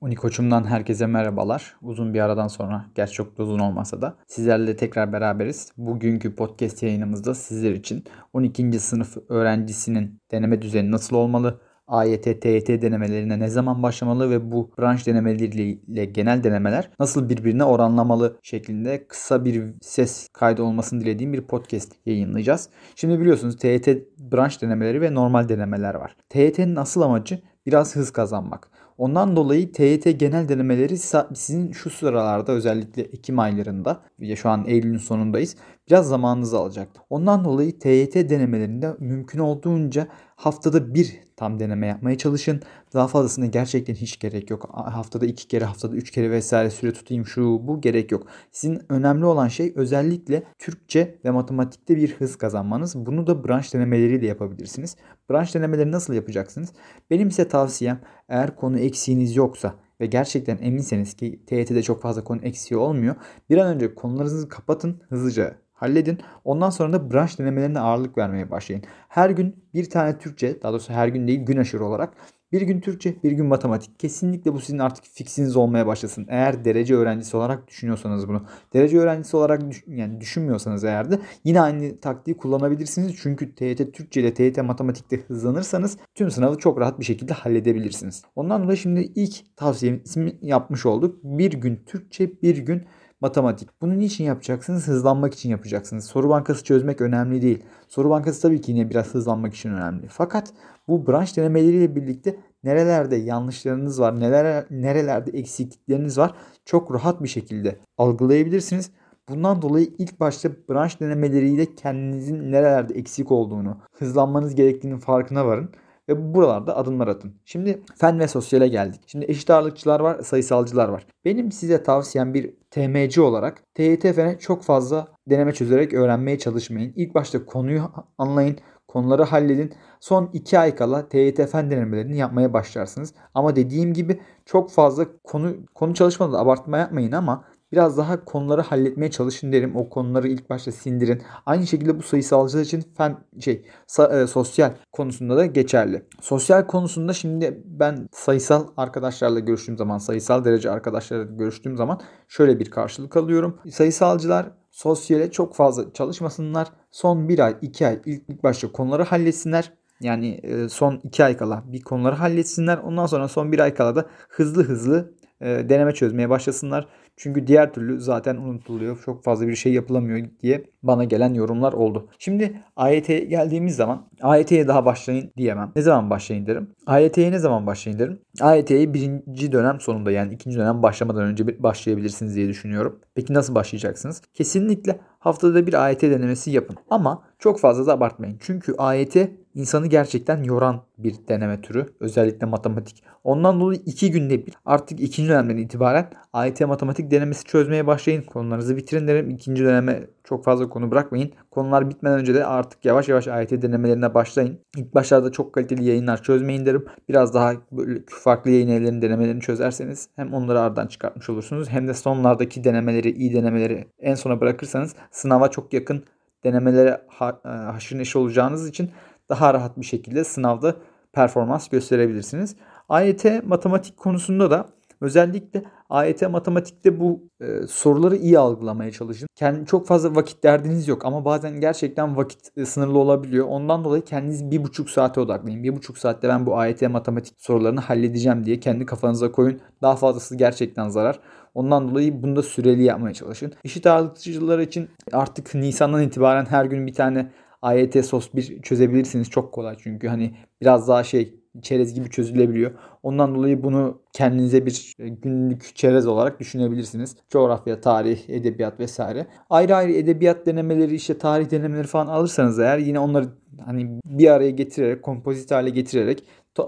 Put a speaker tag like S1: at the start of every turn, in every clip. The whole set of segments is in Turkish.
S1: Unikoç'umdan herkese merhabalar. Uzun bir aradan sonra, gerçi çok da uzun olmasa da sizlerle tekrar beraberiz. Bugünkü podcast yayınımızda sizler için 12. sınıf öğrencisinin deneme düzeni nasıl olmalı, AYT, TYT denemelerine ne zaman başlamalı ve bu branş denemeleriyle genel denemeler nasıl birbirine oranlamalı şeklinde kısa bir ses kaydı olmasını dilediğim bir podcast yayınlayacağız. Şimdi biliyorsunuz TYT branş denemeleri ve normal denemeler var. TYT'nin asıl amacı biraz hız kazanmak. Ondan dolayı TYT genel denemeleri sizin şu sıralarda özellikle Ekim aylarında ya şu an Eylül'ün sonundayız biraz zamanınızı alacak. Ondan dolayı TYT denemelerinde mümkün olduğunca haftada bir tam deneme yapmaya çalışın. Daha fazlasına gerçekten hiç gerek yok. Haftada iki kere, haftada üç kere vesaire süre tutayım şu bu gerek yok. Sizin önemli olan şey özellikle Türkçe ve matematikte bir hız kazanmanız. Bunu da branş denemeleriyle yapabilirsiniz. Branş denemeleri nasıl yapacaksınız? Benim ise tavsiyem eğer konu eksiğiniz yoksa ve gerçekten eminseniz ki TYT'de çok fazla konu eksiği olmuyor. Bir an önce konularınızı kapatın hızlıca halledin. Ondan sonra da branş denemelerine ağırlık vermeye başlayın. Her gün bir tane Türkçe, daha doğrusu her gün değil gün aşırı olarak bir gün Türkçe, bir gün matematik. Kesinlikle bu sizin artık fiksiniz olmaya başlasın. Eğer derece öğrencisi olarak düşünüyorsanız bunu. Derece öğrencisi olarak düş yani düşünmüyorsanız eğer de yine aynı taktiği kullanabilirsiniz. Çünkü TYT Türkçe ile TYT matematikte hızlanırsanız tüm sınavı çok rahat bir şekilde halledebilirsiniz. Ondan dolayı şimdi ilk tavsiyemi yapmış olduk. Bir gün Türkçe, bir gün matematik. Bunu niçin yapacaksınız? Hızlanmak için yapacaksınız. Soru bankası çözmek önemli değil. Soru bankası tabii ki yine biraz hızlanmak için önemli. Fakat bu branş denemeleriyle birlikte nerelerde yanlışlarınız var, neler, nerelerde eksiklikleriniz var çok rahat bir şekilde algılayabilirsiniz. Bundan dolayı ilk başta branş denemeleriyle kendinizin nerelerde eksik olduğunu, hızlanmanız gerektiğinin farkına varın ve buralarda adımlar atın. Şimdi fen ve sosyale geldik. Şimdi eşit ağırlıkçılar var, sayısalcılar var. Benim size tavsiyem bir TMC olarak TYT fene çok fazla deneme çözerek öğrenmeye çalışmayın. İlk başta konuyu anlayın, konuları halledin. Son 2 ay kala TYT fen denemelerini yapmaya başlarsınız. Ama dediğim gibi çok fazla konu konu çalışmada abartma yapmayın ama biraz daha konuları halletmeye çalışın derim. O konuları ilk başta sindirin. Aynı şekilde bu sayısalcılar için fen şey e, sosyal konusunda da geçerli. Sosyal konusunda şimdi ben sayısal arkadaşlarla görüştüğüm zaman, sayısal derece arkadaşlarla görüştüğüm zaman şöyle bir karşılık alıyorum. Sayısalcılar sosyale çok fazla çalışmasınlar. Son bir ay, iki ay ilk, ilk başta konuları halletsinler. Yani e, son iki ay kala bir konuları halletsinler. Ondan sonra son bir ay kala da hızlı hızlı e, deneme çözmeye başlasınlar. Çünkü diğer türlü zaten unutuluyor. Çok fazla bir şey yapılamıyor diye bana gelen yorumlar oldu. Şimdi AYT'ye geldiğimiz zaman AYT'ye daha başlayın diyemem. Ne zaman başlayın derim. AYT'ye ne zaman başlayın derim. AYT'ye birinci dönem sonunda yani ikinci dönem başlamadan önce başlayabilirsiniz diye düşünüyorum. Peki nasıl başlayacaksınız? Kesinlikle haftada bir AYT denemesi yapın. Ama çok fazla da abartmayın. Çünkü AYT insanı gerçekten yoran bir deneme türü. Özellikle matematik. Ondan dolayı iki günde bir artık ikinci dönemden itibaren AYT matematik denemesi çözmeye başlayın. Konularınızı bitirin derim. İkinci döneme çok fazla konu bırakmayın. Konular bitmeden önce de artık yavaş yavaş AYT denemelerine başlayın. İlk başlarda çok kaliteli yayınlar çözmeyin derim. Biraz daha böyle farklı yayın evlerinin denemelerini çözerseniz hem onları aradan çıkartmış olursunuz hem de sonlardaki denemeleri, iyi denemeleri en sona bırakırsanız sınava çok yakın denemelere e, haşır neşir olacağınız için daha rahat bir şekilde sınavda performans gösterebilirsiniz. AYT matematik konusunda da özellikle AYT matematikte bu e, soruları iyi algılamaya çalışın. Kendi çok fazla vakit derdiniz yok ama bazen gerçekten vakit e, sınırlı olabiliyor. Ondan dolayı kendiniz bir buçuk saate odaklayın. Bir buçuk saatte ben bu AYT matematik sorularını halledeceğim diye kendi kafanıza koyun. Daha fazlası gerçekten zarar. Ondan dolayı bunu da süreli yapmaya çalışın. İşit ağırlıkçılar için artık Nisan'dan itibaren her gün bir tane AYT sos bir çözebilirsiniz. Çok kolay çünkü hani biraz daha şey çerez gibi çözülebiliyor. Ondan dolayı bunu kendinize bir e, günlük çerez olarak düşünebilirsiniz. Coğrafya, tarih, edebiyat vesaire. Ayrı ayrı edebiyat denemeleri, işte tarih denemeleri falan alırsanız eğer yine onları hani bir araya getirerek, kompozit hale getirerek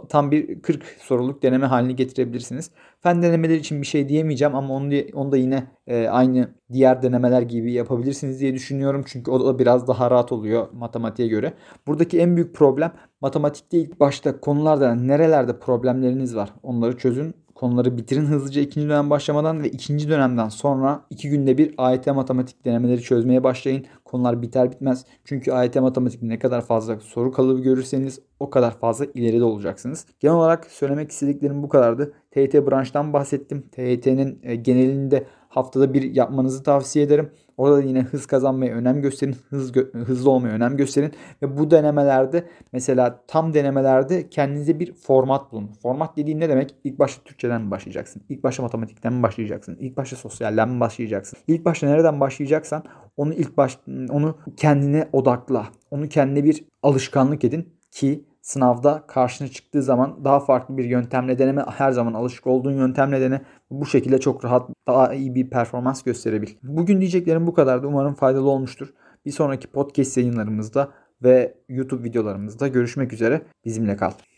S1: tam bir 40 soruluk deneme halini getirebilirsiniz. Fen denemeleri için bir şey diyemeyeceğim ama onu, onu da yine e, aynı diğer denemeler gibi yapabilirsiniz diye düşünüyorum. Çünkü o da biraz daha rahat oluyor matematiğe göre. Buradaki en büyük problem matematikte ilk başta konularda nerelerde problemleriniz var onları çözün konuları bitirin hızlıca ikinci dönem başlamadan ve ikinci dönemden sonra iki günde bir AYT matematik denemeleri çözmeye başlayın. Konular biter bitmez. Çünkü AYT matematik ne kadar fazla soru kalıbı görürseniz o kadar fazla ileride olacaksınız. Genel olarak söylemek istediklerim bu kadardı. TYT branştan bahsettim. TYT'nin e, genelinde haftada bir yapmanızı tavsiye ederim. Orada da yine hız kazanmaya önem gösterin. Hız gö- hızlı olmaya önem gösterin. Ve bu denemelerde mesela tam denemelerde kendinize bir format bulun. Format dediğim ne demek? İlk başta Türkçeden mi başlayacaksın? İlk başta matematikten mi başlayacaksın? İlk başta sosyalden mi başlayacaksın? İlk başta nereden başlayacaksan onu ilk baş onu kendine odakla. Onu kendine bir alışkanlık edin ki sınavda karşına çıktığı zaman daha farklı bir yöntemle deneme her zaman alışık olduğun yöntemle dene bu şekilde çok rahat daha iyi bir performans gösterebil. Bugün diyeceklerim bu kadardı. Umarım faydalı olmuştur. Bir sonraki podcast yayınlarımızda ve YouTube videolarımızda görüşmek üzere. Bizimle kal.